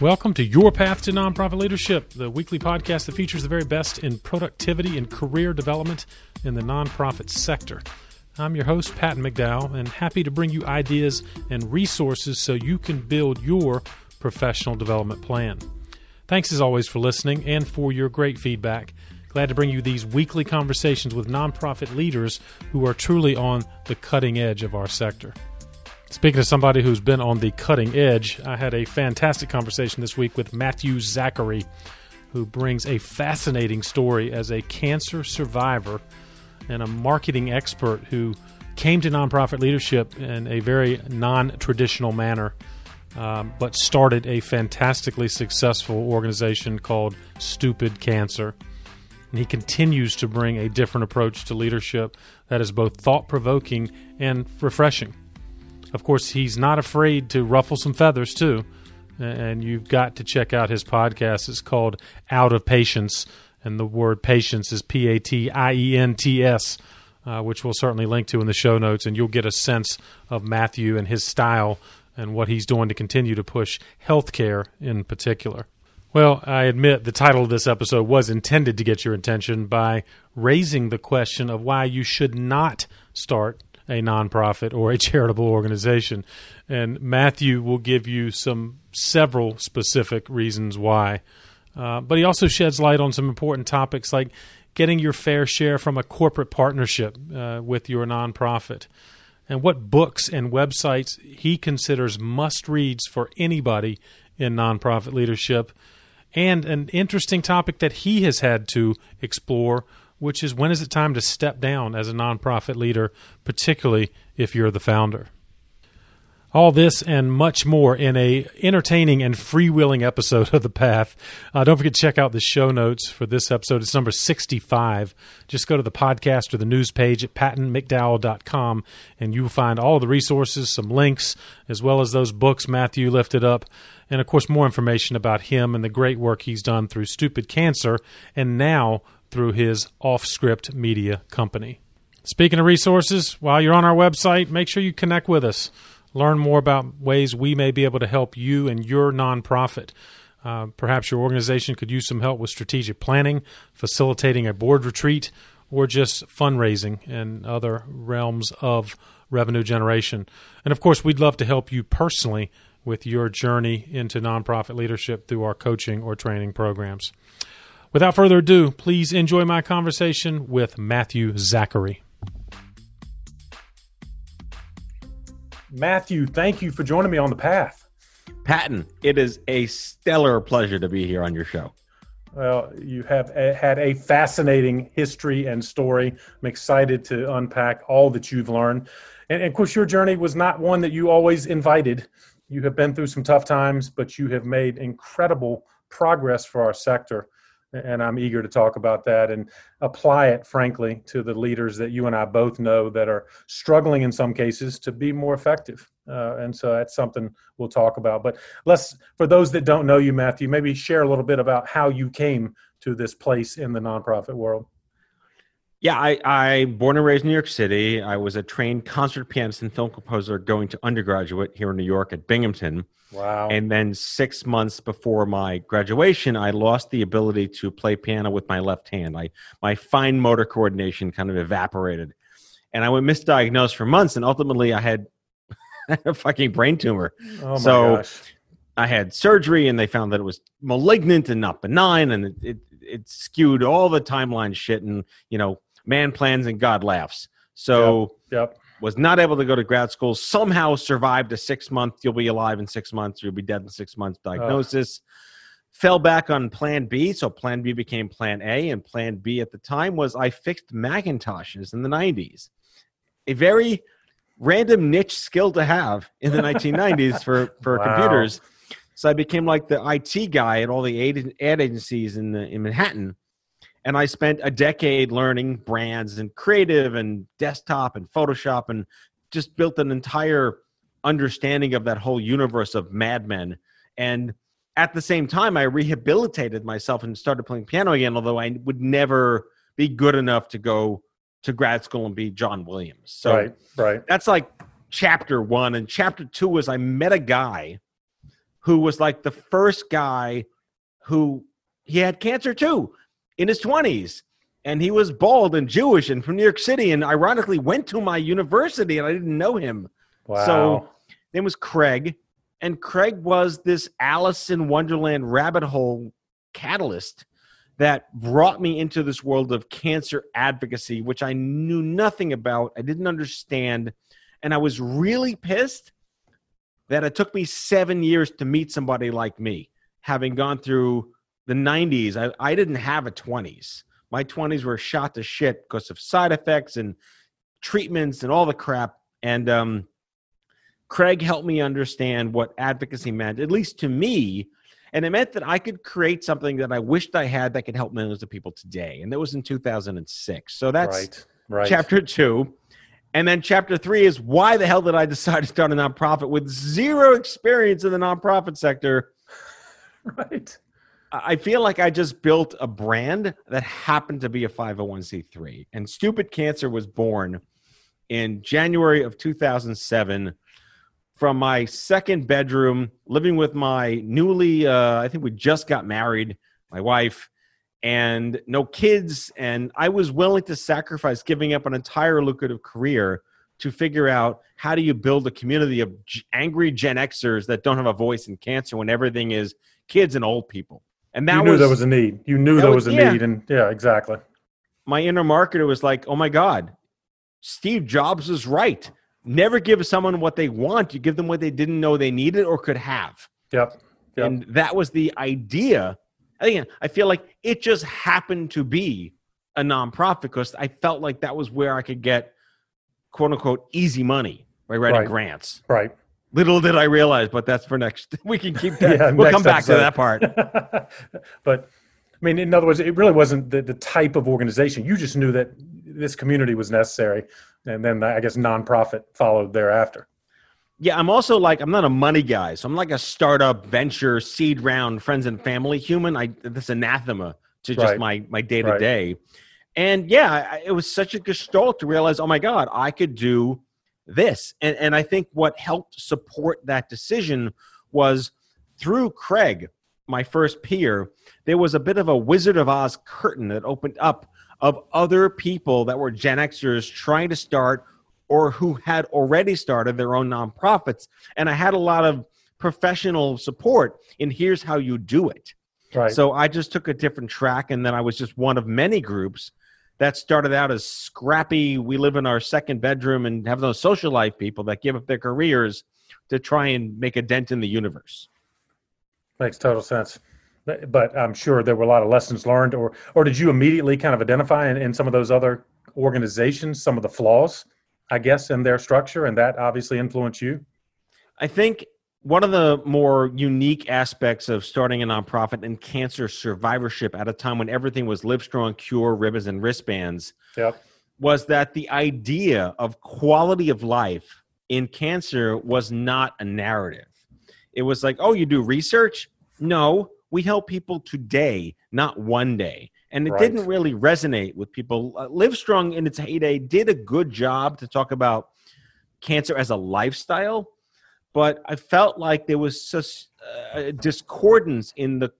Welcome to Your Path to Nonprofit Leadership, the weekly podcast that features the very best in productivity and career development in the nonprofit sector. I'm your host, Patton McDowell, and happy to bring you ideas and resources so you can build your professional development plan. Thanks as always for listening and for your great feedback. Glad to bring you these weekly conversations with nonprofit leaders who are truly on the cutting edge of our sector. Speaking of somebody who's been on the cutting edge, I had a fantastic conversation this week with Matthew Zachary, who brings a fascinating story as a cancer survivor and a marketing expert who came to nonprofit leadership in a very non traditional manner, um, but started a fantastically successful organization called Stupid Cancer. And he continues to bring a different approach to leadership that is both thought provoking and refreshing. Of course, he's not afraid to ruffle some feathers too. And you've got to check out his podcast. It's called Out of Patients, and the word patience is P A T I E N T S, uh, which we'll certainly link to in the show notes. And you'll get a sense of Matthew and his style and what he's doing to continue to push healthcare in particular. Well, I admit the title of this episode was intended to get your attention by raising the question of why you should not start a nonprofit or a charitable organization. And Matthew will give you some several specific reasons why. Uh, but he also sheds light on some important topics like getting your fair share from a corporate partnership uh, with your nonprofit, and what books and websites he considers must reads for anybody in nonprofit leadership, and an interesting topic that he has had to explore which is when is it time to step down as a nonprofit leader, particularly if you're the founder. All this and much more in a entertaining and freewheeling episode of The Path. Uh, don't forget to check out the show notes for this episode. It's number 65. Just go to the podcast or the news page at pattonmcdowell.com and you will find all the resources, some links, as well as those books Matthew lifted up, and of course more information about him and the great work he's done through Stupid Cancer and now through his off script media company. Speaking of resources, while you're on our website, make sure you connect with us. Learn more about ways we may be able to help you and your nonprofit. Uh, perhaps your organization could use some help with strategic planning, facilitating a board retreat, or just fundraising and other realms of revenue generation. And of course, we'd love to help you personally with your journey into nonprofit leadership through our coaching or training programs. Without further ado, please enjoy my conversation with Matthew Zachary. Matthew, thank you for joining me on the path. Patton, it is a stellar pleasure to be here on your show. Well, you have a, had a fascinating history and story. I'm excited to unpack all that you've learned. And, and of course, your journey was not one that you always invited. You have been through some tough times, but you have made incredible progress for our sector and I'm eager to talk about that and apply it, frankly, to the leaders that you and I both know that are struggling in some cases to be more effective. Uh, and so that's something we'll talk about. But let's, for those that don't know you, Matthew, maybe share a little bit about how you came to this place in the nonprofit world. Yeah, I, I born and raised in New York City. I was a trained concert pianist and film composer going to undergraduate here in New York at Binghamton. Wow. And then six months before my graduation, I lost the ability to play piano with my left hand. I my fine motor coordination kind of evaporated. And I went misdiagnosed for months and ultimately I had a fucking brain tumor. Oh my so gosh. I had surgery and they found that it was malignant and not benign and it, it, it skewed all the timeline shit and you know man plans and God laughs. So Yep. was not able to go to grad school. Somehow survived a six month. You'll be alive in six months. You'll be dead in six months diagnosis. Fell back on Plan B, so Plan B became Plan A, and Plan B at the time was I fixed Macintoshes in the '90s. A very random niche skill to have in the 1990s for for Wow. computers. So I became like the IT guy at all the ad, ad agencies in the, in Manhattan and I spent a decade learning brands and creative and desktop and Photoshop and just built an entire understanding of that whole universe of Mad Men. And at the same time, I rehabilitated myself and started playing piano again, although I would never be good enough to go to grad school and be John Williams. So right, right. that's like chapter one. And chapter two was I met a guy who was like the first guy who he had cancer too in his 20s and he was bald and Jewish and from New York City and ironically went to my university and I didn't know him. Wow. So name was Craig and Craig was this Alice in Wonderland rabbit hole catalyst that brought me into this world of cancer advocacy which I knew nothing about. I didn't understand and I was really pissed that it took me 7 years to meet somebody like me having gone through the 90s. I, I didn't have a 20s my 20s were shot to shit because of side effects and treatments and all the crap. And um, Craig helped me understand what advocacy meant, at least to me. And it meant that I could create something that I wished I had that could help millions of people today. And that was in 2006. So that's right, right. chapter two. And then chapter three is why the hell did I decide to start a nonprofit with zero experience in the nonprofit sector? Right. I feel like I just built a brand that happened to be a 501c3. And Stupid Cancer was born in January of 2007 from my second bedroom, living with my newly, uh, I think we just got married, my wife, and no kids. And I was willing to sacrifice giving up an entire lucrative career to figure out how do you build a community of angry Gen Xers that don't have a voice in cancer when everything is kids and old people. And that you knew was there was a need. You knew there was, was a yeah. need, and yeah, exactly. My inner marketer was like, "Oh my god, Steve Jobs is right. Never give someone what they want. You give them what they didn't know they needed or could have." Yep. yep. And that was the idea. Again, I feel like it just happened to be a nonprofit because I felt like that was where I could get quote unquote easy money by writing Right. grants. right. Little did I realize, but that's for next. We can keep that. Yeah, we'll come back to that part. but I mean, in other words, it really wasn't the, the type of organization. You just knew that this community was necessary, and then I guess nonprofit followed thereafter. Yeah, I'm also like I'm not a money guy, so I'm like a startup, venture, seed round, friends and family human. I this anathema to just Right. my my day to day. And yeah, I- it was such a gestalt to realize, oh my god, I could do this. And and I think what helped support that decision was through Craig, my first peer, there was a bit of a Wizard of Oz curtain that opened up of other people that were Gen Xers trying to start or who had already started their own nonprofits. And I had a lot of professional support in here's how you do it. Right. So I just took a different track, and then I was just one of many groups that started out as scrappy. We live in our second bedroom and have those social life people that give up their careers to try and make a dent in the universe. Makes total sense. But but I'm sure there were a lot of lessons learned, or or did you immediately kind of identify in, in some of those other organizations some of the flaws, I guess, in their structure, and that obviously influenced you? I think one of the more unique aspects of starting a nonprofit in cancer survivorship at a time when everything was Livestrong, cure, ribbons, and wristbands Yep. was that the idea of quality of life in cancer was not a narrative. It was like, oh, you do research? No, we help people today, not one day. And it Right. didn't really resonate with people. Uh, Livestrong in its heyday did a good job to talk about cancer as a lifestyle, but I felt like there was such uh, a discordance in the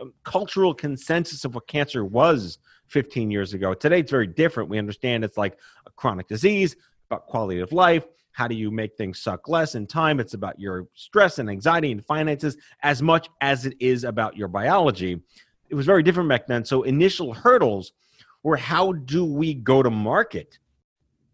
um, cultural consensus of what cancer was 15 years ago. Today it's very different. We understand it's like a chronic disease, about quality of life. How do you make things suck less in time? It's about your stress and anxiety and finances as much as it is about your biology. It was very different back then. So initial hurdles were how do we go to market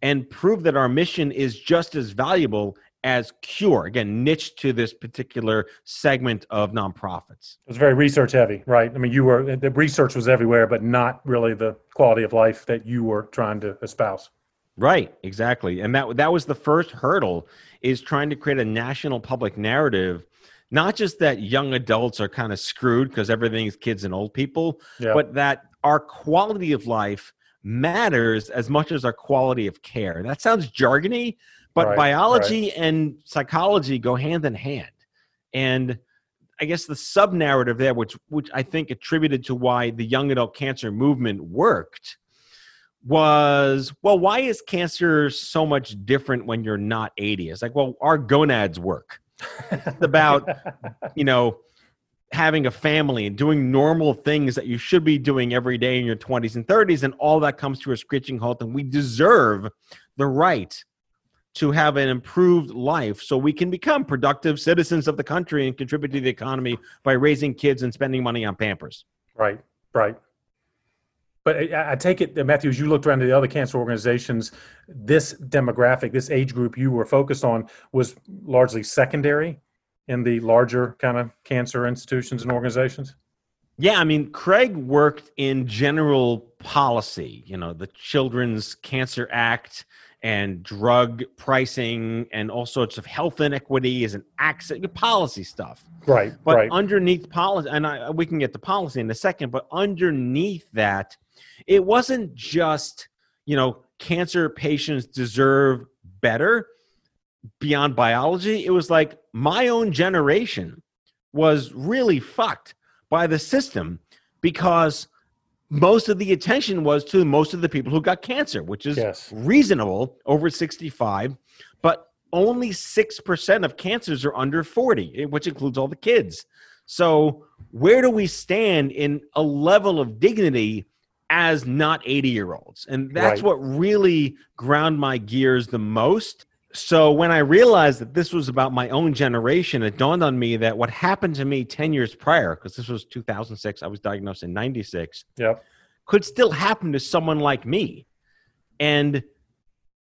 and prove that our mission is just as valuable as cure? Again, niche to this particular segment of nonprofits. It was very research heavy, right? I mean, you were the research was everywhere, but not really the quality of life that you were trying to espouse. Right, exactly. And that that was the first hurdle is trying to create a national public narrative, not just that young adults are kind of screwed because everything's kids and old people, Yeah. but that our quality of life matters as much as our quality of care. That sounds jargony, but Right, biology and psychology go hand in hand. And I guess the sub narrative there, which which I think attributed to why the young adult cancer movement worked, was well, why is cancer so much different when you're not 80? It's like, well, our gonads work. It's about you know having a family and doing normal things that you should be doing every day in your 20s and 30s and all that comes to a screeching halt and we deserve the right to have an improved life so we can become productive citizens of the country and contribute to the economy by raising kids and spending money on pampers. Right right. But I, I take it, uh, Matthew, as you looked around at the other cancer organizations, this demographic, this age group you were focused on was largely secondary in the larger kind of cancer institutions and organizations? Yeah, I mean, Craig worked in general policy, you know, the Children's Cancer Act and drug pricing and all sorts of health inequities and access policy stuff. Right. But right. underneath policy, and I, we can get to policy in a second, but underneath that, it wasn't just, you know, cancer patients deserve better beyond biology. It was like my own generation was really fucked by the system because most of the attention was to most of the people who got cancer, which is yes. reasonable over 65, but only 6% of cancers are under 40, eh, which includes all the kids. So, where do we stand in a level of dignity as not 80 year olds? And that's right. what really ground my gears the most so when I realized that this was about my own generation, it dawned on me that what happened to me 10 years prior, because this was 2006, I was diagnosed in 96, yep. could still happen to someone like me. And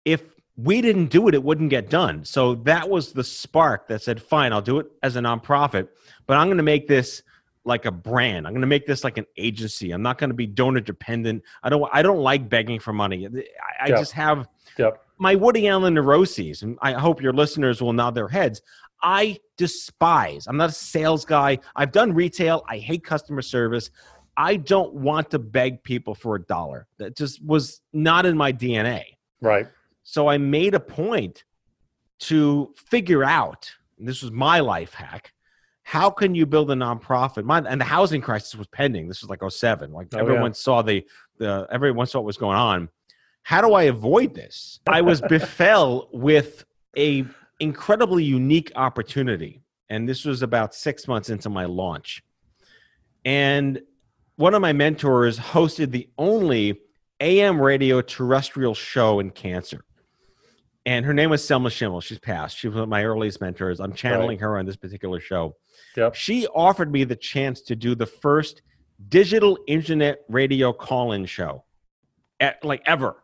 if we didn't do it, it wouldn't get done. So that was the spark that said, fine, I'll do it as a nonprofit, but I'm going to make this like a brand. I'm going to make this like an agency. I'm not going to be donor dependent. I don't I don't like begging for money. I, I yep. just have yep my Woody Allen neuroses, and I hope your listeners will nod their heads. I despise. I'm not a sales guy. I've done retail. I hate customer service. I don't want to beg people for a dollar. That just was not in my DNA. Right. So I made a point to figure out, this was my life hack, how can you build a nonprofit? My, and the housing crisis was pending. This was like 07. Like oh, everyone yeah. saw the, the everyone saw what was going on how do I avoid this? I was befell with a incredibly unique opportunity, and this was about six months into my launch. And one of my mentors hosted the only AM radio terrestrial show in cancer. And her name was Selma Schimmel. She's passed. She was one of my earliest mentors. I'm channeling right. her on this particular show. Yep. She offered me the chance to do the first digital internet radio call in show, at, like ever.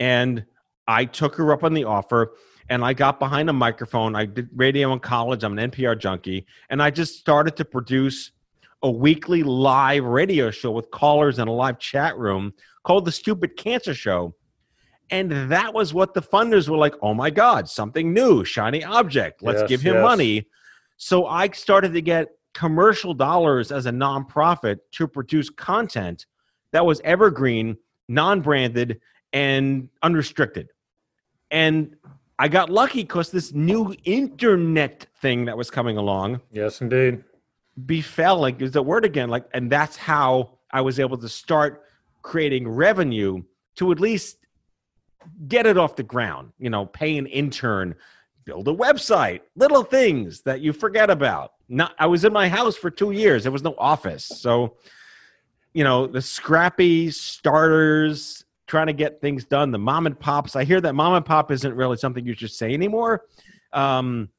And I took her up on the offer and I got behind a microphone. I did radio in college. I'm an NPR junkie. And I just started to produce a weekly live radio show with callers and a live chat room called The Stupid Cancer Show. And that was what the funders were like, oh my God, something new, shiny object. Let's yes, give him yes. money. So I started to get commercial dollars as a nonprofit to produce content that was evergreen, non branded, and unrestricted. And I got lucky because this new internet thing that was coming along. Yes, indeed. Befell like is the word again, like, and that's how I was able to start creating revenue to at least get it off the ground. You know, pay an intern, build a website, little things that you forget about. Not, I was in my house for two years. There was no office, so you know the scrappy starters trying to get things done. The mom and pops. I hear that mom and pop isn't really something you should say anymore. Um,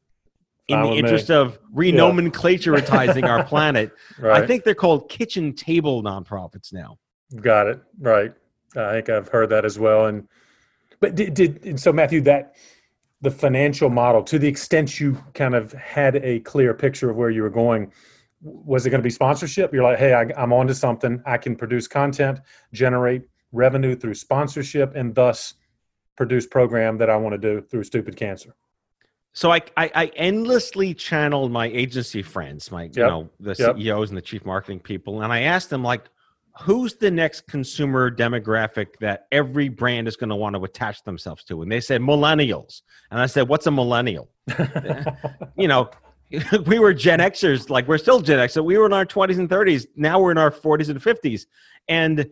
in the interest me. of renomenclaturizing yeah. our planet, right. I think they're called kitchen table nonprofits now. Got it right. I think I've heard that as well. And but did, did so Matthew that the financial model to the extent you kind of had a clear picture of where you were going was it going to be sponsorship you're like hey I, i'm onto something i can produce content generate revenue through sponsorship and thus produce program that I want to do through Stupid Cancer. So I, I, I endlessly channeled my agency friends, my yep. you know the yep. CEOs and the chief marketing people, and I asked them like, who's the next consumer demographic that every brand is going to want to attach themselves to? And they said millennials, and I said, what's a millennial? you know, we were Gen Xers, like we're still Gen X, so we were in our twenties and thirties. Now we're in our forties and fifties, and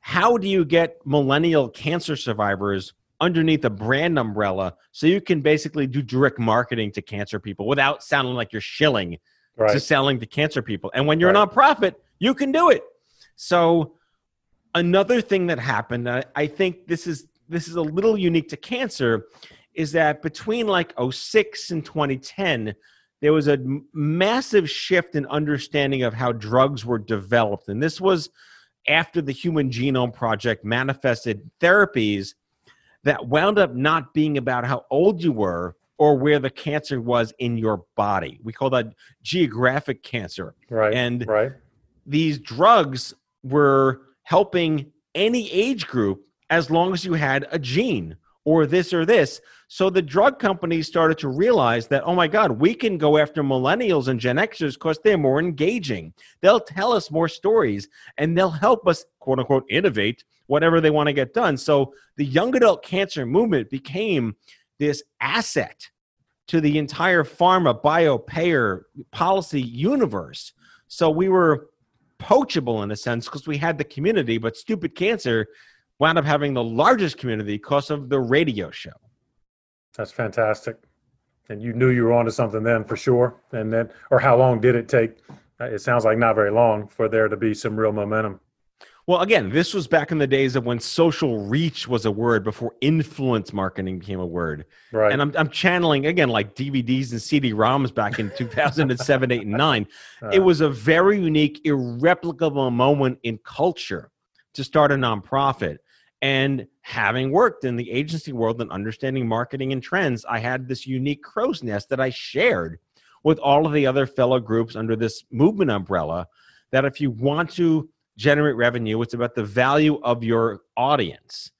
how do you get millennial cancer survivors underneath a brand umbrella so you can basically do direct marketing to cancer people without sounding like you're shilling Right. to selling to cancer people. And when you're Right. a nonprofit, you can do it. So another thing that happened, I, I think this is this is a little unique to cancer, is that between like 06 and 2010, there was a massive shift in understanding of how drugs were developed. And this was after the Human Genome Project manifested therapies that wound up not being about how old you were or where the cancer was in your body. We call that geographic cancer. right. and- right. These drugs were helping any age group as long as you had a gene or this or this. So the drug companies started to realize that, oh my God, we can go after millennials and Gen Xers because they're more engaging. They'll tell us more stories and they'll help us, quote unquote, innovate whatever they want to get done. So the young adult cancer movement became this asset to the entire pharma bio, payer, policy universe. So we were poachable in a sense because we had the community, but stupid cancer wound up having the largest community because of the radio show. That's fantastic. And you knew you were onto something then for sure. And then, or how long did it take? It sounds like not very long for there to be some real momentum. Well, again, this was back in the days of when social reach was a word before influence marketing became a word. Right. And I'm, I'm channeling again like DVDs and CD-ROMs back in 2007, 8, and 9. It Uh, was a very unique, irreplicable moment in culture to start a nonprofit. And having worked in the agency world and understanding marketing and trends, I had this unique crow's nest that I shared with all of the other fellow groups under this movement umbrella. That if you want to generate revenue, it's about the value of your audience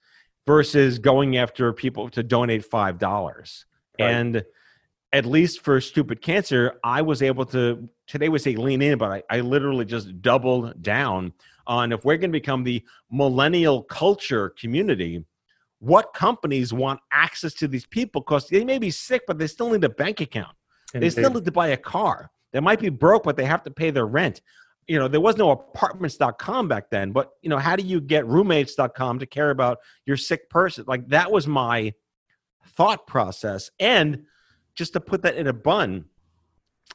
versus going after people to donate $5. Right. And at least for stupid cancer, I was able to today we say lean in, but I, I literally just doubled down on if we're going to become the millennial culture community, what companies want access to these people because they may be sick, but they still need a bank account. They still need to buy a car. They might be broke, but they have to pay their rent. You know, there was no apartments.com back then, but you know, how do you get roommates.com to care about your sick person? Like that was my thought process. And just to put that in a bun,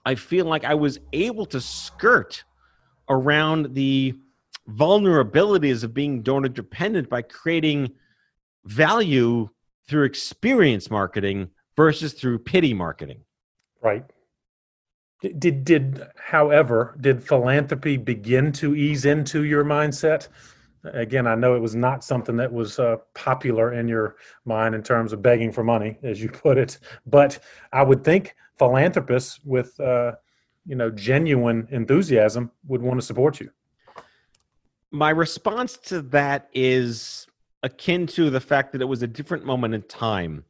I feel like I was able to skirt around the vulnerabilities of being donor dependent by creating value through experience marketing versus through pity marketing. Right. Did, did however did philanthropy begin to ease into your mindset? Again, I know it was not something that was uh, popular in your mind in terms of begging for money, as you put it. But I would think philanthropists with uh, you know genuine enthusiasm would want to support you. My response to that is akin to the fact that it was a different moment in time.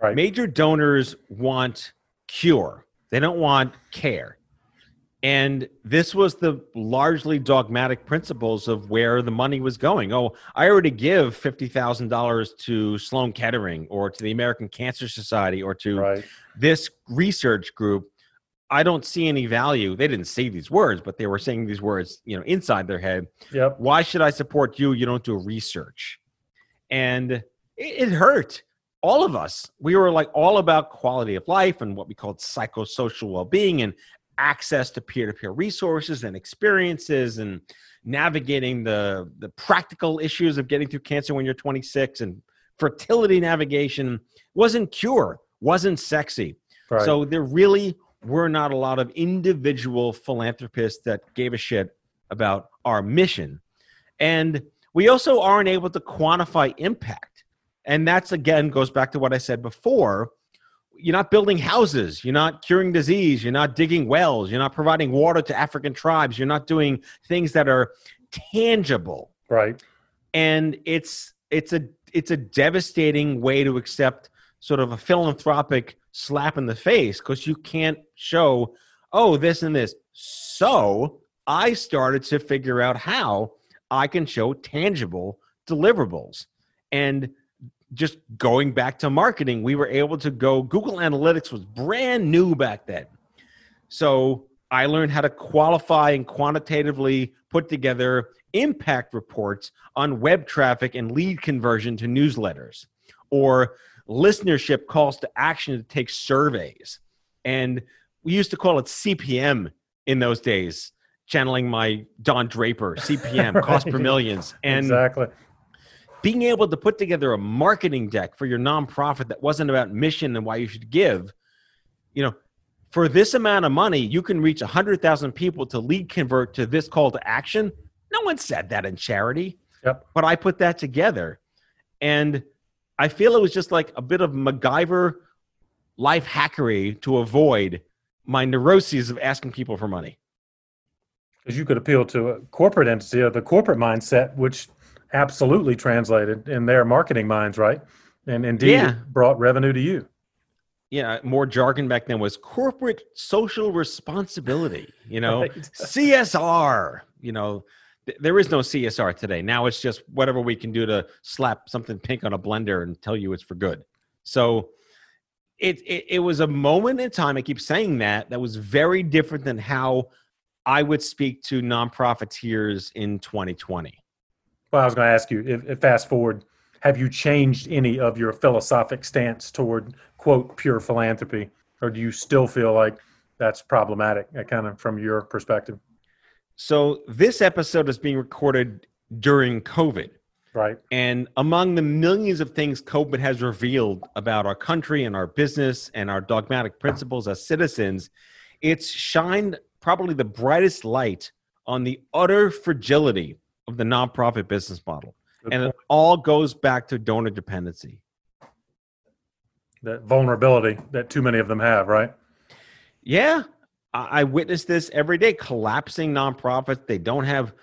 Right. Major donors want cure, they don't want care. And this was the largely dogmatic principles of where the money was going. Oh, I already give $50,000 to Sloan Kettering or to the American Cancer Society or to Right. this research group. I don't see any value. They didn't say these words, but they were saying these words, you know, inside their head. Yep. Why should I support you? You don't do research. And it, it hurt all of us. We were like all about quality of life and what we called psychosocial well being and access to peer to peer resources and experiences and navigating the, the practical issues of getting through cancer when you're 26 and fertility navigation wasn't cure, wasn't sexy. Right. So there really were not a lot of individual philanthropists that gave a shit about our mission. And we also aren't able to quantify impact. And that's again goes back to what I said before. You're not building houses, you're not curing disease, you're not digging wells, you're not providing water to African tribes, you're not doing things that are tangible. Right. and it's it's a it's a devastating way to accept sort of a philanthropic slap in the face because you can't show oh this and this. So i started to figure out how i can show tangible deliverables. And just going back to marketing we were able to go google analytics was brand new back then so I learned how to qualify and quantitatively put together impact reports on web traffic and lead conversion to newsletters, or listenership calls to action to take surveys. And we used to call it CPM in those days, channeling my Don Draper, CPM, right. cost per millions. And exactly. Being able to put together a marketing deck for your nonprofit that wasn't about mission and why you should give, you know, for this amount of money, you can reach 100,000 people to lead convert to this call to action. No one said that in charity. Yep. But I put that together. And I feel it was just like a bit of MacGyver life hackery to avoid my neuroses of asking people for money. Because you could appeal to a corporate entity or the corporate mindset, which absolutely translated in their marketing minds, right? And indeed yeah. brought revenue to you. Yeah, more jargon back then was corporate social responsibility, you know, right. CSR, you know, there is no CSR today. Now it's just whatever we can do to slap something pink on a blender and tell you it's for good. So it, it, it was a moment in time. I keep saying that that was very different than how I would speak to non-profiteers in 2020. Well, I was going to ask you if, if fast forward, have you changed any of your philosophic stance toward quote pure philanthropy, or do you still feel like that's problematic, uh, kind of from your perspective? So this episode is being recorded during COVID. Right. And among the millions of things COVID has revealed about our country and our business and our dogmatic principles as citizens, it's shined probably the brightest light on the utter fragility of the nonprofit business model. Good and point. it all goes back to donor dependency. That vulnerability that too many of them have, right? Yeah. I witness this every day collapsing nonprofits. They don't have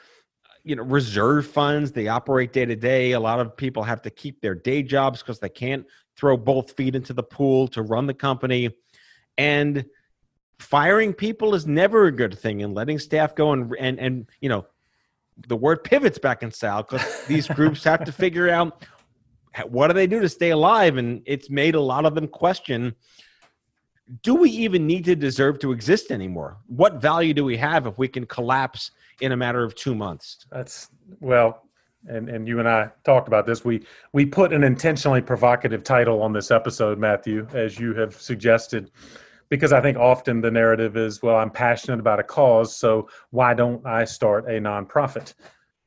you know reserve funds they operate day to day a lot of people have to keep their day jobs because they can't throw both feet into the pool to run the company and firing people is never a good thing and letting staff go and and, and you know the word pivots back in style because these groups have to figure out what do they do to stay alive and it's made a lot of them question do we even need to deserve to exist anymore what value do we have if we can collapse in a matter of two months. That's well, and and you and I talked about this. We we put an intentionally provocative title on this episode, Matthew, as you have suggested, because I think often the narrative is, well, I'm passionate about a cause, so why don't I start a nonprofit?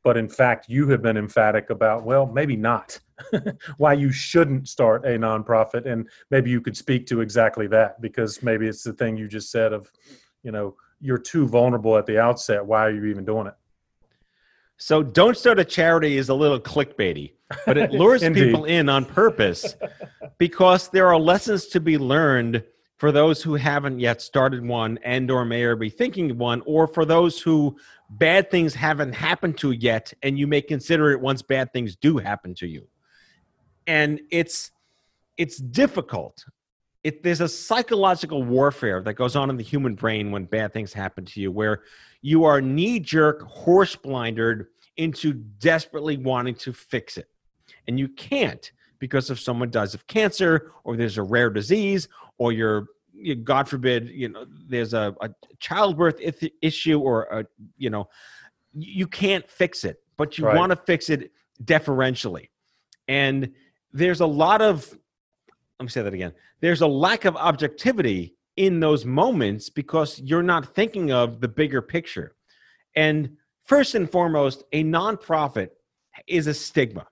But in fact, you have been emphatic about, well, maybe not. why you shouldn't start a nonprofit, and maybe you could speak to exactly that because maybe it's the thing you just said of, you know, you're too vulnerable at the outset. Why are you even doing it? So don't start a charity is a little clickbaity, but it lures people in on purpose because there are lessons to be learned for those who haven't yet started one and or may or be thinking one or for those who bad things haven't happened to yet and you may consider it once bad things do happen to you. And it's it's difficult it, there's a psychological warfare that goes on in the human brain when bad things happen to you, where you are knee jerk, horse blinded into desperately wanting to fix it. And you can't because if someone dies of cancer or there's a rare disease or you're God forbid, you know, there's a, a childbirth issue or a, you know, you can't fix it, but you right. want to fix it deferentially. And there's a lot of let me say that again. There's a lack of objectivity in those moments because you're not thinking of the bigger picture. And first and foremost, a nonprofit is a stigma.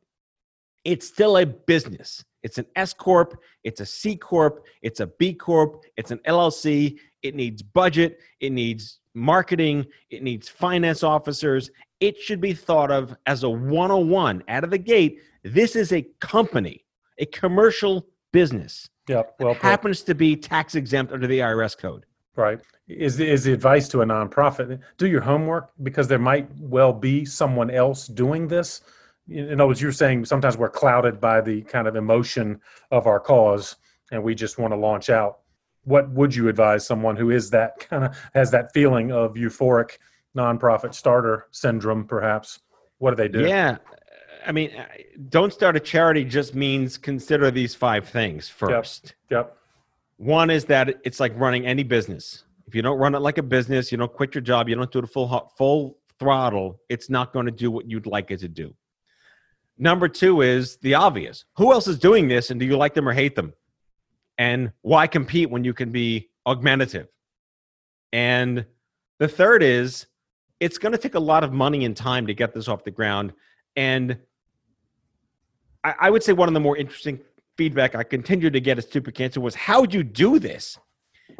It's still a business. It's an S corp, it's a C corp, it's a B corp, it's an LLC. It needs budget, it needs marketing, it needs finance officers. It should be thought of as a 101 out of the gate. This is a company, a commercial business. Yeah, well, happens to be tax exempt under the IRS code. Right. Is is the advice to a nonprofit do your homework because there might well be someone else doing this. You know, as you're saying, sometimes we're clouded by the kind of emotion of our cause, and we just want to launch out. What would you advise someone who is that kind of has that feeling of euphoric nonprofit starter syndrome, perhaps? What do they do? Yeah, I mean, don't start a charity just means consider these five things first. Yep. yep. One is that it's like running any business. If you don't run it like a business, you don't quit your job, you don't do it full full throttle, it's not going to do what you'd like it to do. Number two is the obvious. Who else is doing this and do you like them or hate them? And why compete when you can be augmentative? And the third is it's going to take a lot of money and time to get this off the ground. And I, I would say one of the more interesting feedback I continued to get as Stupid Cancer was, How'd you do this?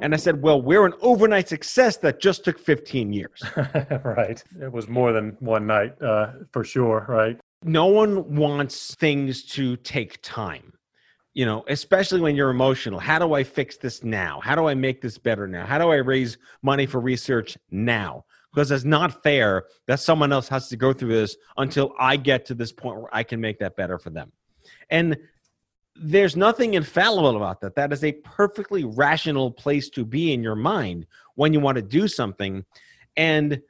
And I said, Well, we're an overnight success that just took 15 years. right. It was more than one night, uh, for sure. Right. No one wants things to take time, you know, especially when you're emotional. How do I fix this now? How do I make this better now? How do I raise money for research now? Because it's not fair that someone else has to go through this until I get to this point where I can make that better for them. And there's nothing infallible about that. That is a perfectly rational place to be in your mind when you want to do something. And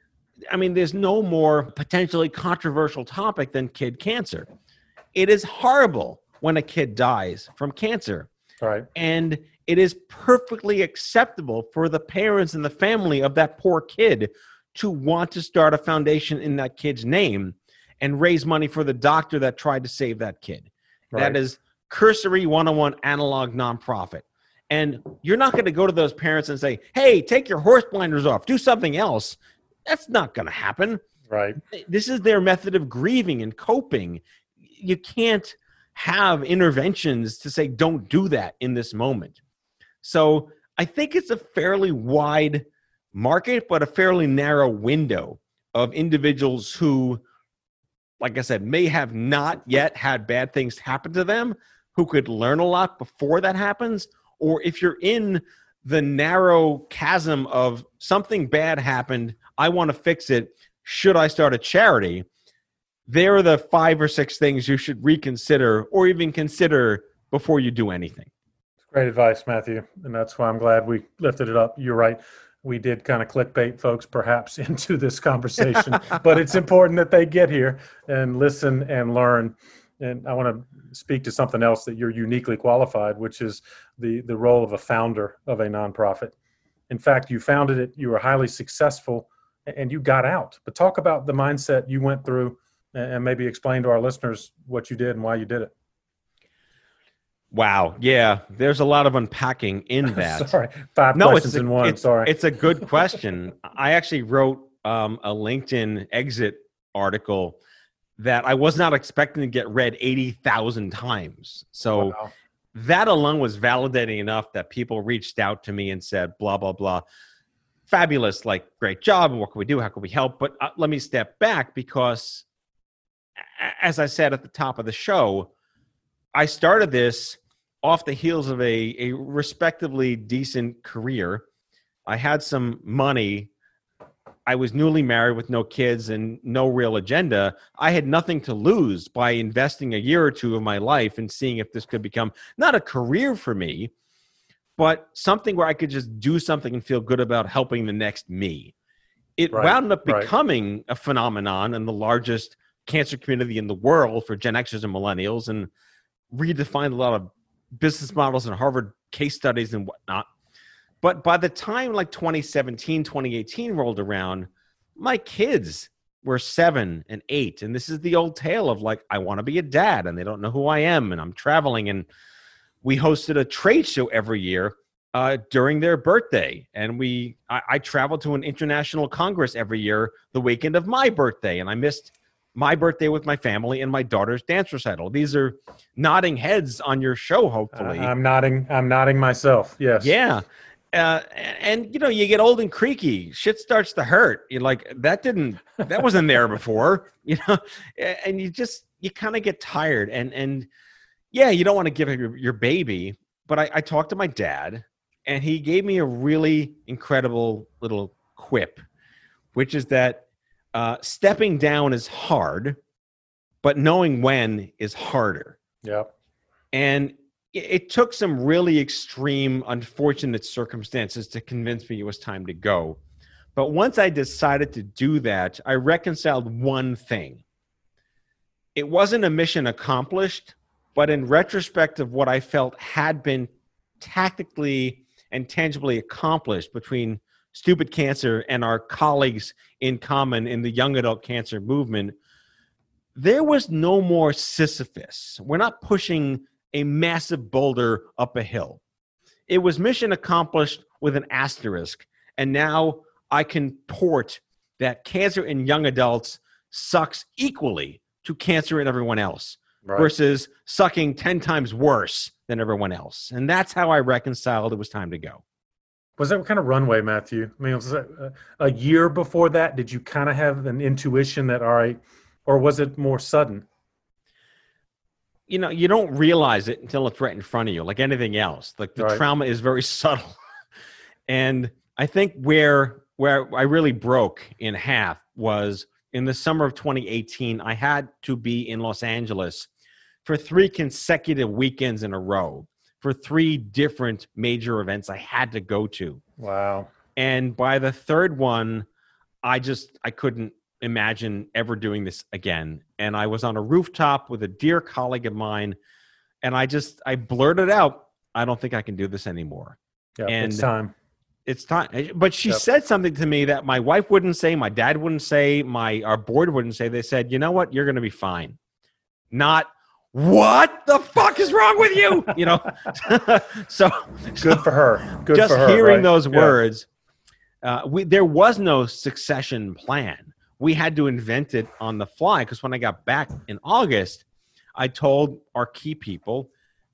I mean, there's no more potentially controversial topic than kid cancer. It is horrible when a kid dies from cancer. Right. And it is perfectly acceptable for the parents and the family of that poor kid to want to start a foundation in that kid's name and raise money for the doctor that tried to save that kid. Right. That is cursory one-on-one analog nonprofit. And you're not going to go to those parents and say, "Hey, take your horse blinders off. Do something else." That's not going to happen. Right. This is their method of grieving and coping. You can't have interventions to say don't do that in this moment. So, I think it's a fairly wide market but a fairly narrow window of individuals who like I said, may have not yet had bad things happen to them, who could learn a lot before that happens, or if you're in the narrow chasm of something bad happened, I want to fix it. Should I start a charity? There are the five or six things you should reconsider or even consider before you do anything. Great advice, Matthew. And that's why I'm glad we lifted it up. You're right. We did kind of clickbait folks perhaps into this conversation, but it's important that they get here and listen and learn and I want to speak to something else that you're uniquely qualified, which is the the role of a founder of a nonprofit. In fact, you founded it, you were highly successful, and you got out. But talk about the mindset you went through, and maybe explain to our listeners what you did and why you did it. Wow, yeah, there's a lot of unpacking in that. Sorry, five no, questions a, in one. It's, Sorry, it's a good question. I actually wrote um, a LinkedIn exit article that I was not expecting to get read 80,000 times. So wow. that alone was validating enough that people reached out to me and said, blah, blah, blah. Fabulous, like, great job. And what can we do? How can we help? But uh, let me step back because, as I said at the top of the show, I started this off the heels of a, a respectively decent career. I had some money I was newly married with no kids and no real agenda. I had nothing to lose by investing a year or two of my life and seeing if this could become not a career for me, but something where I could just do something and feel good about helping the next me. It right, wound up becoming right. a phenomenon in the largest cancer community in the world for Gen Xers and millennials and redefined a lot of business models and Harvard case studies and whatnot. But by the time like 2017, 2018 rolled around, my kids were seven and eight. And this is the old tale of like, I want to be a dad and they don't know who I am. And I'm traveling. And we hosted a trade show every year uh, during their birthday. And we, I, I traveled to an international congress every year the weekend of my birthday. And I missed my birthday with my family and my daughter's dance recital. These are nodding heads on your show, hopefully. Uh, I'm nodding. I'm nodding myself. Yes. Yeah uh, and you know you get old and creaky shit starts to hurt you're like that didn't that wasn't there before you know and you just you kind of get tired and and yeah you don't want to give up your, your baby but I, I talked to my dad and he gave me a really incredible little quip which is that uh, stepping down is hard but knowing when is harder yeah and it took some really extreme, unfortunate circumstances to convince me it was time to go. But once I decided to do that, I reconciled one thing. It wasn't a mission accomplished, but in retrospect of what I felt had been tactically and tangibly accomplished between stupid cancer and our colleagues in common in the young adult cancer movement, there was no more Sisyphus. We're not pushing a massive boulder up a hill. It was mission accomplished with an asterisk. And now I can port that cancer in young adults sucks equally to cancer in everyone else Right. versus sucking 10 times worse than everyone else. And that's how I reconciled it was time to go. Was that what kind of runway, Matthew? I mean, was that a, a year before that? Did you kind of have an intuition that, all right, or was it more sudden? You know, you don't realize it until it's right in front of you, like anything else. Like the Right. trauma is very subtle. and I think where where I really broke in half was in the summer of 2018. I had to be in Los Angeles for three consecutive weekends in a row for three different major events I had to go to. Wow. and by the third one i just i couldn't imagine ever doing this again and i was on a rooftop with a dear colleague of mine and i just i blurted out i don't think i can do this anymore Yeah, And- it's time. it's time but she Yep. said something to me that my wife wouldn't say my dad wouldn't say my our board wouldn't say they said you know what you're going to be fine not what the fuck is wrong with you you know so Good for her. Good just for her. hearing right? those Yeah. words uh, we, there was no succession plan we had to invent it on the fly because when i got back in august i told our key people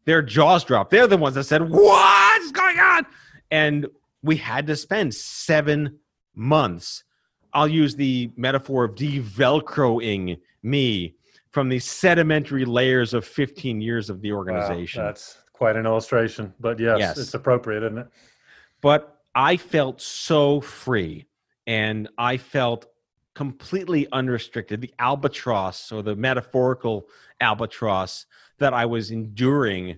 their jaws dropped they're the ones that said what's going on and we had to spend seven months i'll use the metaphor of develcroing me from the sedimentary layers of 15 years of the Wow, organization that's quite an illustration, but yes, Yes. it's appropriate, isn't it? but I felt so free and I felt completely unrestricted. The albatross or the metaphorical albatross that I was enduring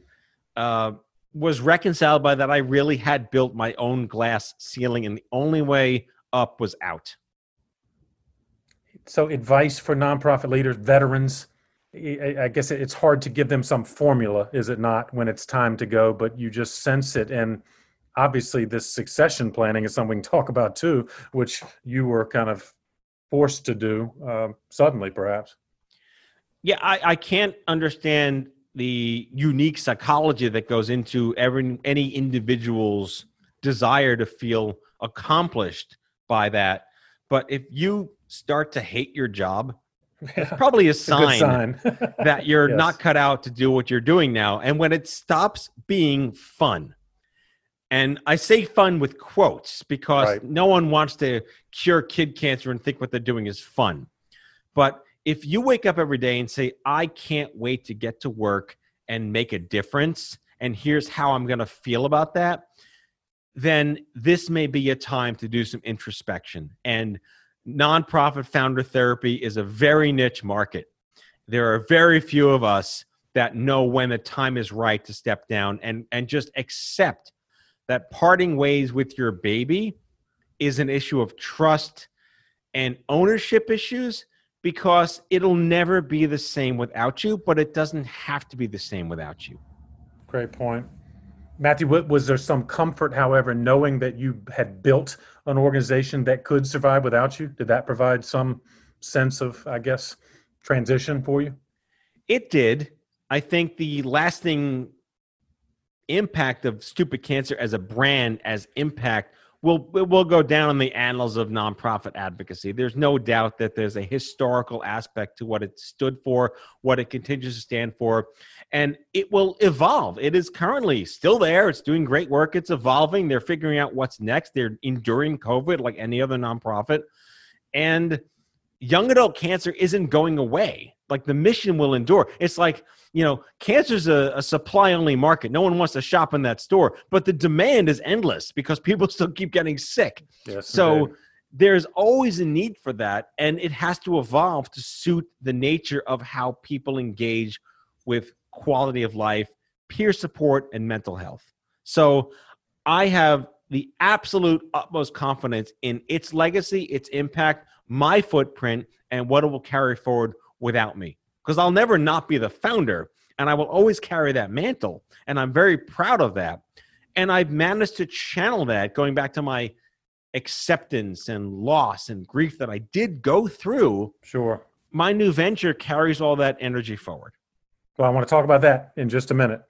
uh, was reconciled by that I really had built my own glass ceiling, and the only way up was out. So, advice for nonprofit leaders, veterans. I guess it's hard to give them some formula, is it not, when it's time to go? But you just sense it, and obviously, this succession planning is something we can talk about too, which you were kind of forced to do um, suddenly, perhaps. Yeah, I, I can't understand the unique psychology that goes into every any individual's desire to feel accomplished by that. But if you start to hate your job, it's probably a It's a sign, sign. that you're Yes. not cut out to do what you're doing now. And when it stops being fun, and I say fun with quotes because Right. no one wants to cure kid cancer and think what they're doing is fun. But if you wake up every day and say, I can't wait to get to work and make a difference, and here's how I'm going to feel about that, then this may be a time to do some introspection. And nonprofit founder therapy is a very niche market. There are very few of us that know when the time is right to step down and, and just accept that parting ways with your baby is an issue of trust and ownership issues because it'll never be the same without you, but it doesn't have to be the same without you. Great point. Matthew, was there some comfort, however, knowing that you had built an organization that could survive without you? Did that provide some sense of, I guess, transition for you? It did. I think the lasting impact of Stupid Cancer as a brand, as impact, will will go down in the annals of nonprofit advocacy. There's no doubt that there's a historical aspect to what it stood for, what it continues to stand for, and it will evolve. It is currently still there. It's doing great work. It's evolving. They're figuring out what's next. They're enduring COVID like any other nonprofit, and young adult cancer isn't going away. Like the mission will endure. It's like, you know, cancer's a, a supply only market. No one wants to shop in that store, but the demand is endless because people still keep getting sick. Yes. So indeed. there's always a need for that. And it has to evolve to suit the nature of how people engage with quality of life, peer support, and mental health. So I have the absolute utmost confidence in its legacy, its impact, my footprint, and what it will carry forward without me. Because I'll never not be the founder, and I will always carry that mantle. And I'm very proud of that. And I've managed to channel that going back to my acceptance and loss and grief that I did go through. sure. my new venture carries all that energy forward. Well, I want to talk about that in just a minute.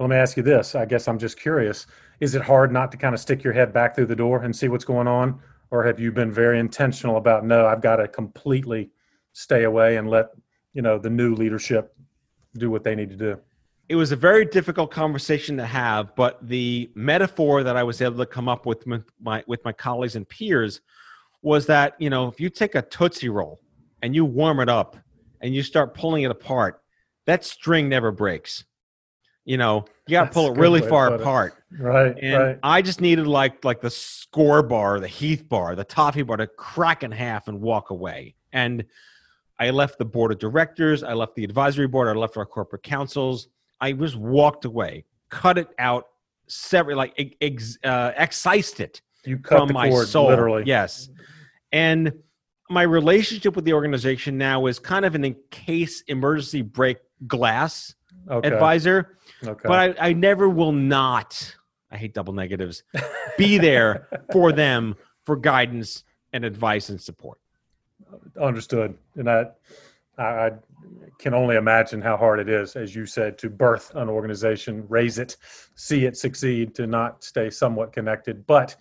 Let me ask you this. I guess I'm just curious. Is it hard not to kind of stick your head back through the door and see what's going on? Or have you been very intentional about, no, I've got to completely stay away and let, you know, the new leadership do what they need to do? It was a very difficult conversation to have, but the metaphor that I was able to come up with my with my colleagues and peers was that, you know, if you take a Tootsie Roll and you warm it up and you start pulling it apart, that string never breaks. You know, you got to pull it really far apart. It. Right. And right. I just needed like like the Skor bar, the Heath bar, the toffee bar to crack in half and walk away. And I left the board of directors, I left the advisory board, I left our corporate councils. I just walked away, cut it out, several like ex, uh, excised it you cut from my cord, soul. Literally. Yes. And my relationship with the organization now is kind of an in case emergency break glass okay. advisor. Okay. But I, I never will not, I hate double negatives, be there for them for guidance and advice and support. Understood. And I, I can only imagine how hard it is, as you said, to birth an organization, raise it, see it succeed, to not stay somewhat connected. But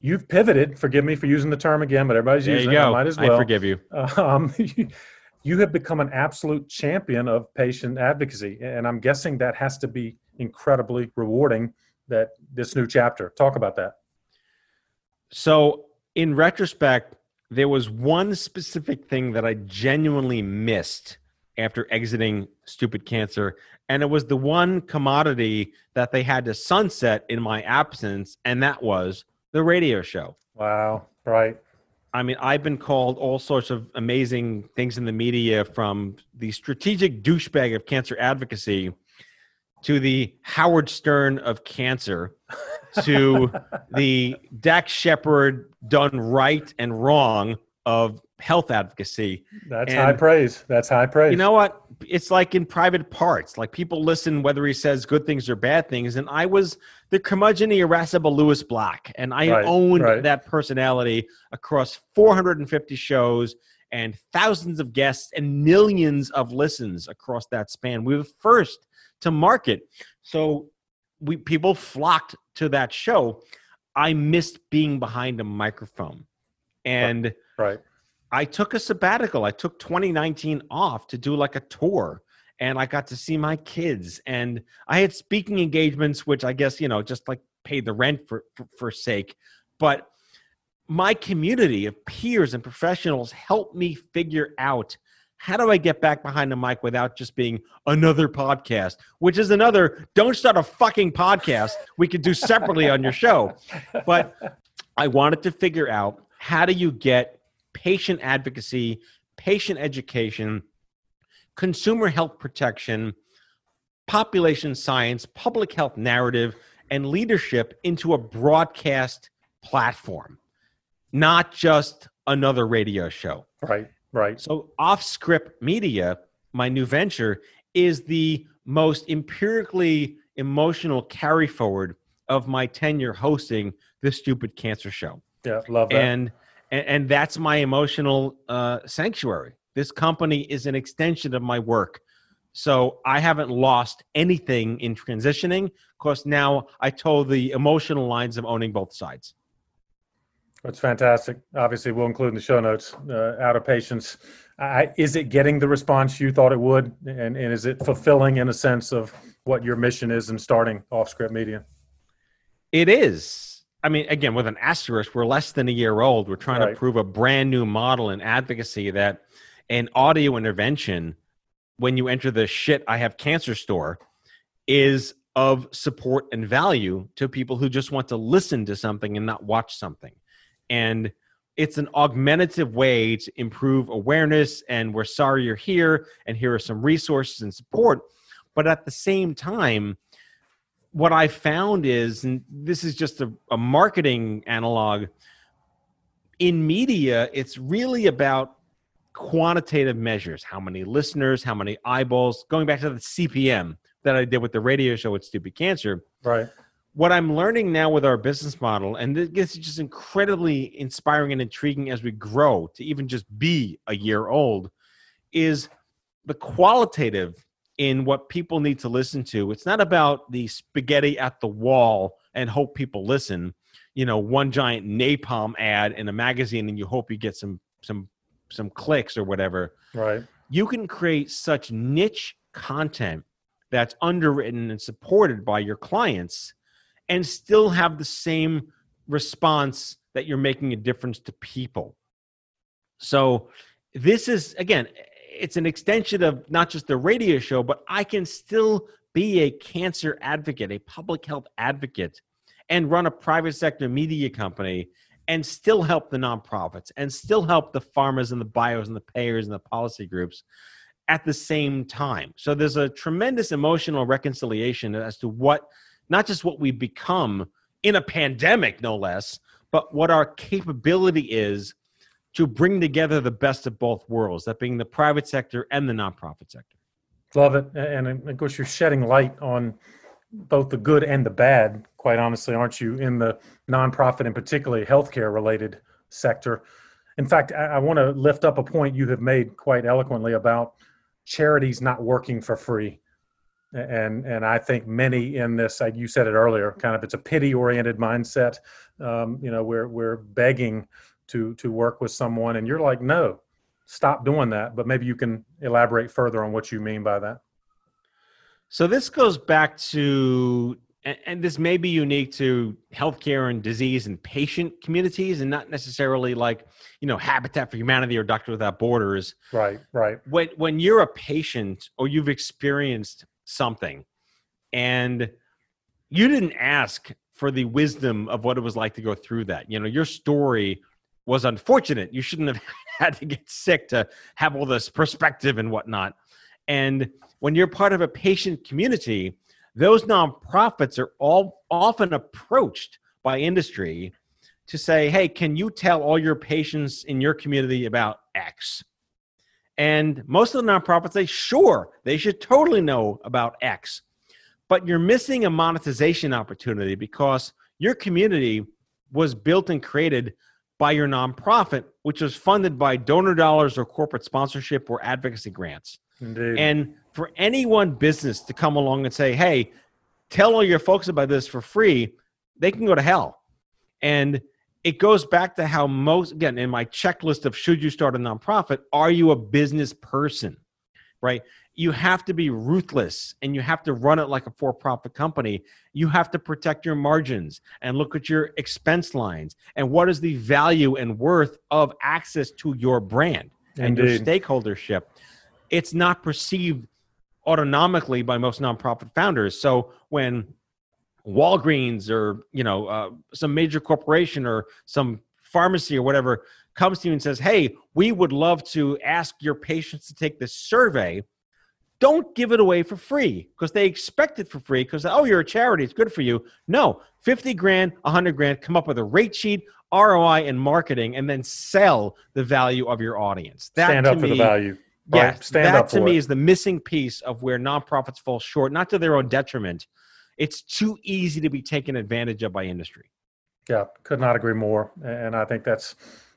you've pivoted. Forgive me for using the term again, but everybody's there using it. I might as well. I forgive you. Um, you. Have become an absolute champion of patient advocacy, and I'm guessing that has to be incredibly rewarding. That this new chapter. Talk about that. So, in retrospect, there was one specific thing that I genuinely missed after exiting Stupid Cancer, and it was the one commodity that they had to sunset in my absence, and that was the radio show. Wow. Right. I mean, I've been called all sorts of amazing things in the media from the strategic douchebag of cancer advocacy to the Howard Stern of cancer to the Dax Shepard done right and wrong of health advocacy. That's and high praise. That's high praise. You know what? It's like in private parts. Like people listen whether he says good things or bad things. And I was the curmudgeon irascible Lewis Black, and I right, owned right. that personality across 450 shows and thousands of guests and millions of listens across that span. We were first to market, so we people flocked to that show. I missed being behind a microphone, and right. I took a sabbatical. I took 2019 off to do like a tour and I got to see my kids and I had speaking engagements which I guess, you know, just like paid the rent for for, for sake. But my community of peers and professionals helped me figure out how do I get back behind the mic without just being another podcast, which is another don't start a fucking podcast we could do separately on your show. But I wanted to figure out how do you get patient advocacy, patient education, consumer health protection, population science, public health narrative, and leadership into a broadcast platform, not just another radio show. Right, right. So, Off Script Media, my new venture, is the most empirically emotional carry forward of my tenure hosting this stupid cancer show. Yeah, love that. And and, and that's my emotional uh, sanctuary. This company is an extension of my work. So I haven't lost anything in transitioning because now I told the emotional lines of owning both sides. That's fantastic. Obviously, we'll include in the show notes. Uh, out of Patients, I, is it getting the response you thought it would, and, and is it fulfilling in a sense of what your mission is in starting Off Script Media? It is. I mean, again, with an asterisk, we're less than a year old. We're trying right. to prove a brand new model in advocacy that an audio intervention, when you enter the shit I have cancer store, is of support and value to people who just want to listen to something and not watch something. And it's an augmentative way to improve awareness. And we're sorry you're here, and here are some resources and support. But at the same time, what I found is, and this is just a, a marketing analog, in media, it's really about quantitative measures how many listeners, how many eyeballs, going back to the CPM that I did with the radio show with Stupid Cancer. Right. What I'm learning now with our business model, and this is just incredibly inspiring and intriguing as we grow to even just be a year old, is the qualitative in what people need to listen to. It's not about the spaghetti at the wall and hope people listen. You know, one giant napalm ad in a magazine and you hope you get some some some clicks or whatever. Right. You can create such niche content that's underwritten and supported by your clients and still have the same response that you're making a difference to people. So this is again it's an extension of not just the radio show, but I can still be a cancer advocate, a public health advocate, and run a private sector media company and still help the nonprofits and still help the pharmas and the bios and the payers and the policy groups at the same time. So there's a tremendous emotional reconciliation as to what, not just what we've become in a pandemic, no less, but what our capability is to bring together the best of both worlds, that being the private sector and the nonprofit sector. Love it. And of course, you're shedding light on both the good and the bad, quite honestly, aren't you, in the nonprofit and particularly healthcare related sector. In fact, I, I want to lift up a point you have made quite eloquently about charities not working for free. And and I think many in this, like you said it earlier, kind of it's a pity oriented mindset. Um, you know, we're we're begging to to work with someone and you're like no stop doing that but maybe you can elaborate further on what you mean by that. So this goes back to and, and this may be unique to healthcare and disease and patient communities and not necessarily like you know habitat for humanity or doctor without borders. Right right. When when you're a patient or you've experienced something and you didn't ask for the wisdom of what it was like to go through that you know your story was unfortunate. You shouldn't have had to get sick to have all this perspective and whatnot. And when you're part of a patient community, those nonprofits are all often approached by industry to say, hey, can you tell all your patients in your community about X? And most of the nonprofits say, sure, they should totally know about X. But you're missing a monetization opportunity because your community was built and created by your nonprofit, which is funded by donor dollars or corporate sponsorship or advocacy grants. Indeed. And for any one business to come along and say, hey, tell all your folks about this for free, they can go to hell. And it goes back to how most, again, in my checklist of should you start a nonprofit, are you a business person? Right? You have to be ruthless and you have to run it like a for profit company. You have to protect your margins and look at your expense lines and what is the value and worth of access to your brand and your stakeholdership. It's not perceived autonomically by most nonprofit founders. So when Walgreens or you know uh, some major corporation or some pharmacy or whatever comes to you and says, "Hey, we would love to ask your patients to take this survey." Don't give it away for free because they expect it for free because oh you're a charity it's good for you no 50 grand 100 grand come up with a rate sheet roi and marketing and then sell the value of your audience that stand up me, for the value right? stand that to me it. is the missing piece of where nonprofits fall short not to their own detriment it's too easy to be taken advantage of by industry yeah could not agree more and i think that's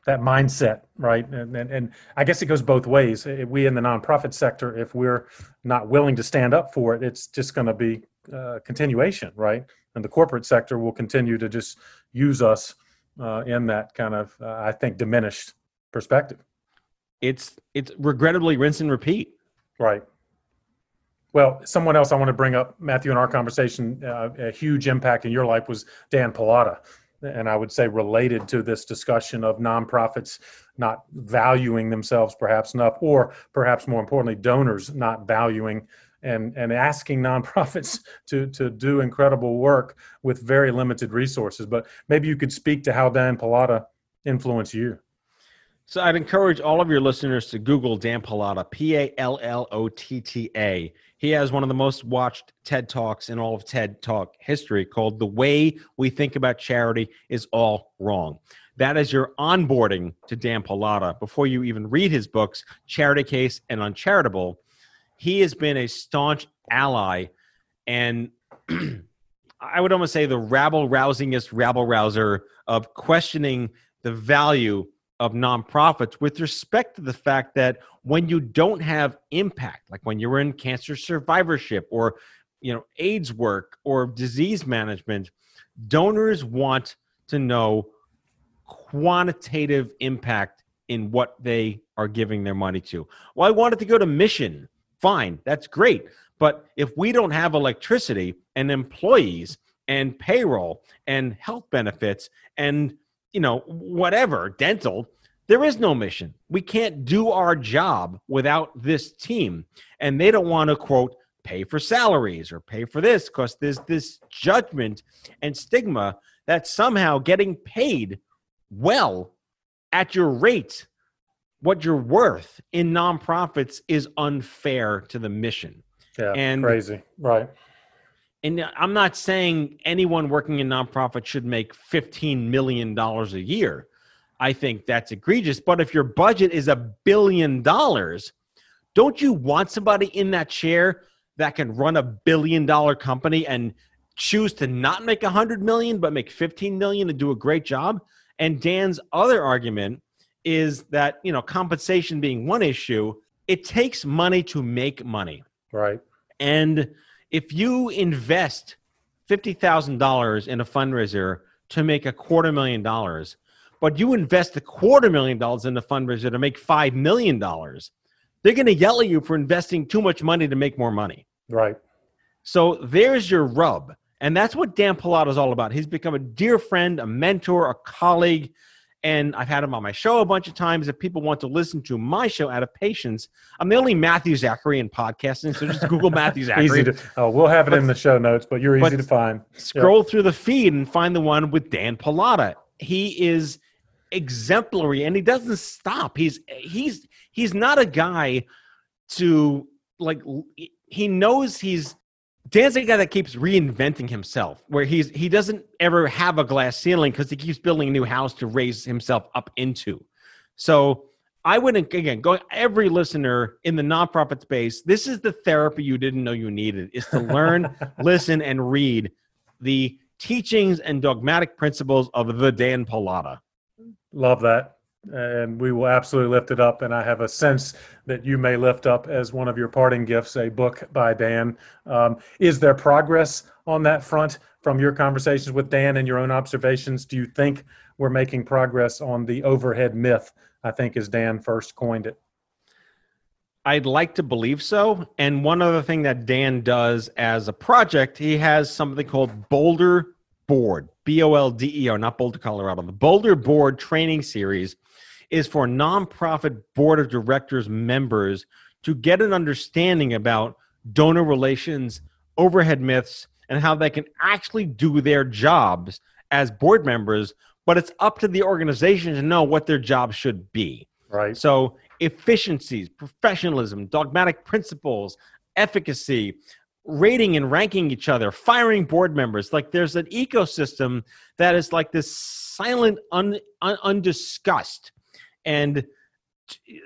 that mindset, right? And, and, and I guess it goes both ways. We in the nonprofit sector, if we're not willing to stand up for it, it's just going to be uh, continuation, right? And the corporate sector will continue to just use us uh, in that kind of, uh, I think, diminished perspective. It's it's regrettably rinse and repeat. Right. Well, someone else I want to bring up, Matthew, in our conversation, uh, a huge impact in your life was Dan Pallotta and I would say related to this discussion of nonprofits not valuing themselves perhaps enough, or perhaps more importantly, donors not valuing and, and asking nonprofits to, to do incredible work with very limited resources. But maybe you could speak to how Dan Pallotta influenced you. So I'd encourage all of your listeners to Google Dan Pallotta, P A L L O T T A. He has one of the most watched TED Talks in all of TED Talk history called The Way We Think About Charity is All Wrong. That is your onboarding to Dan Pallotta before you even read his books, Charity Case and Uncharitable. He has been a staunch ally and I would almost say the rabble rousingest rabble rouser of questioning the value of nonprofits with respect to the fact that when you don't have impact, like when you're in cancer survivorship or you know AIDS work or disease management, donors want to know quantitative impact in what they are giving their money to. Well, I wanted to go to mission. Fine, that's great. But if we don't have electricity and employees and payroll and health benefits and you know whatever dental there is no mission we can't do our job without this team and they don't want to quote pay for salaries or pay for this because there's this judgment and stigma that somehow getting paid well at your rate what you're worth in nonprofits is unfair to the mission Yeah, And- crazy. Right. And I'm not saying anyone working in nonprofit should make $15 million a year. I think that's egregious. But if your budget is a billion dollars, don't you want somebody in that chair that can run a billion dollar company and choose to not make a hundred million but make 15 million and do a great job? And Dan's other argument is that, you know, compensation being one issue, it takes money to make money. Right. And if you invest $50,000 in a fundraiser to make a quarter million dollars, but you invest a quarter million dollars in a fundraiser to make $5 million, they're going to yell at you for investing too much money to make more money. Right. So there's your rub. And that's what Dan Pallotta is all about. He's become a dear friend, a mentor, a colleague. And I've had him on my show a bunch of times. If people want to listen to my show out of Patients, I'm the only Matthew Zachary in podcasting. So just Google Matthew Zachary. To. Oh, we'll have it in the show notes, but you're easy but- to find. scroll through the feed and find the one with Dan Pallotta. He is exemplary and he doesn't stop. He's he's he's not a guy to like he knows he's Dan's a guy that keeps reinventing himself where he's he doesn't ever have a glass ceiling because he keeps building a new house to raise himself up into. So I wouldn't again go every listener in the nonprofit space. This is the therapy you didn't know you needed: is to learn, listen, and read the teachings and dogmatic principles of the Dan Pallotta. Love that. And we will absolutely lift it up. And I have a sense that you may lift up as one of your parting gifts a book by Dan. Um, is there progress on that front from your conversations with Dan and your own observations? Do you think we're making progress on the overhead myth? I think as Dan first coined it. I'd like to believe so. And one other thing that Dan does as a project, he has something called Bolder Board, B O L D E R, not Boulder, Colorado. The Bolder Board training series is for nonprofit board of directors members to get an understanding about donor relations, overhead myths, and how they can actually do their jobs as board members. But it's up to the organization to know what their job should be. Right. So, efficiencies, professionalism, dogmatic principles, efficacy, rating and ranking each other, firing board members. Like there's an ecosystem that is like this silent, un, un, undiscussed. And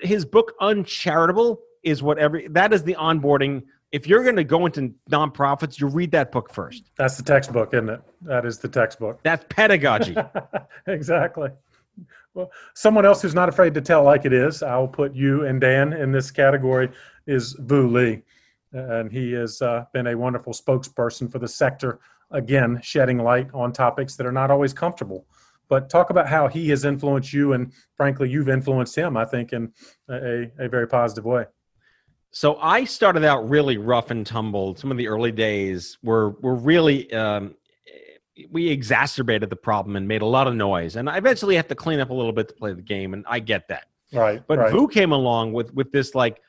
his book, Uncharitable, is whatever that is the onboarding. If you're going to go into nonprofits, you read that book first. That's the textbook, isn't it? That is the textbook. That's pedagogy. exactly. Well, someone else who's not afraid to tell like it is, I'll put you and Dan in this category, is Vu Le. And he has uh, been a wonderful spokesperson for the sector, again, shedding light on topics that are not always comfortable. But talk about how he has influenced you, and frankly, you've influenced him, I think, in a, a very positive way. So I started out really rough and tumble. Some of the early days were were really um, we exacerbated the problem and made a lot of noise. And I eventually have to clean up a little bit to play the game, and I get that. Right. But right. Vu came along with with this like,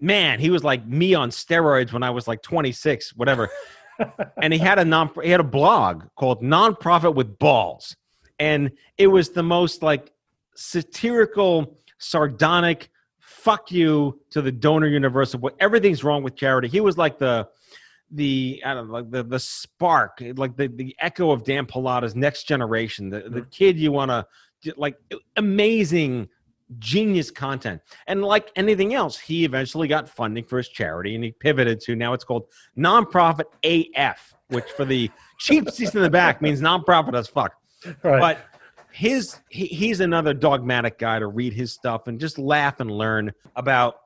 man, he was like me on steroids when I was like 26, whatever. and he had a non he had a blog called Nonprofit with Balls, and it was the most like satirical, sardonic fuck you to the donor universe of what everything's wrong with charity. He was like the the I don't know, like the the spark, like the the echo of Dan Pallotta's next generation, the the mm-hmm. kid you want to like amazing genius content. And like anything else, he eventually got funding for his charity and he pivoted to now it's called nonprofit AF, which for the cheap seats in the back means nonprofit as fuck. Right. But his he, he's another dogmatic guy to read his stuff and just laugh and learn about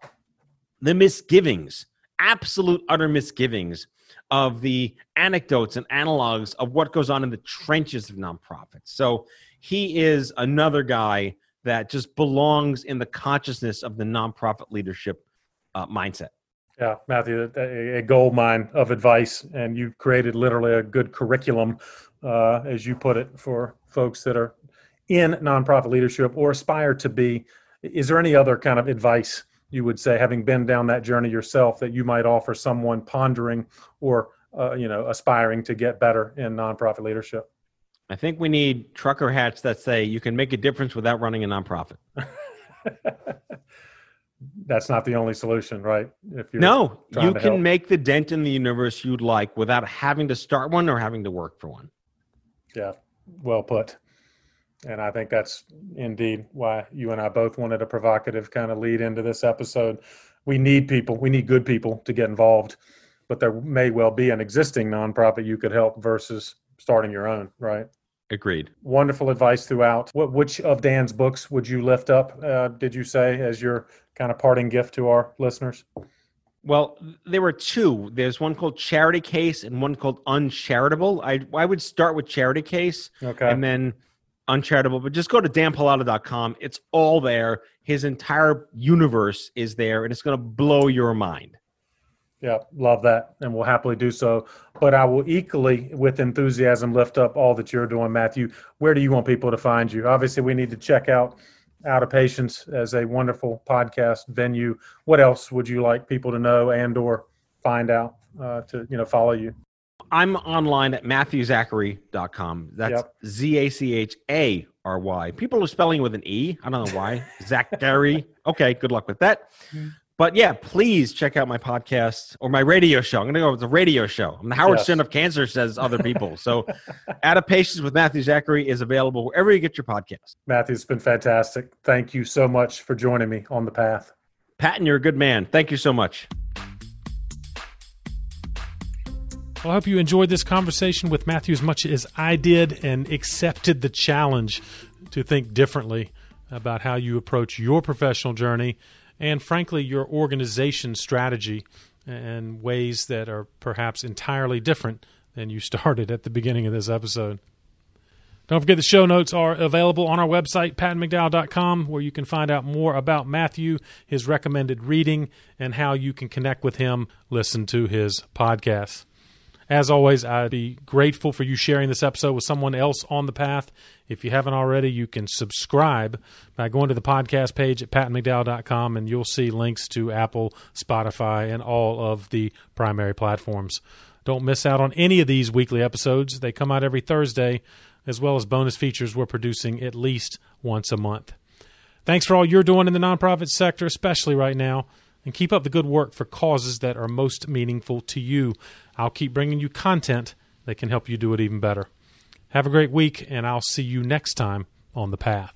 the misgivings, absolute utter misgivings of the anecdotes and analogs of what goes on in the trenches of nonprofits. So he is another guy that just belongs in the consciousness of the nonprofit leadership uh, mindset. Yeah, Matthew, a, a gold mine of advice, and you've created literally a good curriculum, uh, as you put it, for folks that are in nonprofit leadership or aspire to be. Is there any other kind of advice you would say, having been down that journey yourself, that you might offer someone pondering or uh, you know aspiring to get better in nonprofit leadership? I think we need trucker hats that say you can make a difference without running a nonprofit. That's not the only solution, right? If you no, you can help. make the dent in the universe you'd like without having to start one or having to work for one. Yeah, well put. And I think that's indeed why you and I both wanted a provocative kind of lead into this episode. We need people, we need good people to get involved, but there may well be an existing nonprofit you could help versus starting your own, right? Agreed. Wonderful advice throughout. What, which of Dan's books would you lift up, uh, did you say, as your kind of parting gift to our listeners? Well, there were two. There's one called Charity Case and one called Uncharitable. I I would start with Charity Case, okay, and then Uncharitable. But just go to danpallotta.com. It's all there. His entire universe is there, and it's going to blow your mind. Yeah, love that, and we'll happily do so. But I will equally, with enthusiasm, lift up all that you're doing, Matthew. Where do you want people to find you? Obviously, we need to check out Out of Patients as a wonderful podcast venue. What else would you like people to know and/or find out uh, to you know follow you? I'm online at matthewzachary.com. That's Z A C H A R Y. People are spelling with an E. I don't know why. Zachary. Okay, good luck with that. But yeah, please check out my podcast or my radio show. I'm going to go with the radio show. I'm the Howard yes. Stern of cancer, says other people. So, Out of Patients with Matthew Zachary is available wherever you get your podcast. Matthew, it's been fantastic. Thank you so much for joining me on the path. Patton, you're a good man. Thank you so much. Well, I hope you enjoyed this conversation with Matthew as much as I did and accepted the challenge to think differently about how you approach your professional journey and frankly, your organization strategy and ways that are perhaps entirely different than you started at the beginning of this episode. Don't forget the show notes are available on our website, pattonmcdowell.com, where you can find out more about Matthew, his recommended reading, and how you can connect with him, listen to his podcast. As always, I'd be grateful for you sharing this episode with someone else on the path. If you haven't already, you can subscribe by going to the podcast page at pattonmcdowell.com and you'll see links to Apple, Spotify, and all of the primary platforms. Don't miss out on any of these weekly episodes. They come out every Thursday, as well as bonus features we're producing at least once a month. Thanks for all you're doing in the nonprofit sector, especially right now and keep up the good work for causes that are most meaningful to you. I'll keep bringing you content that can help you do it even better. Have a great week, and I'll see you next time on The Path.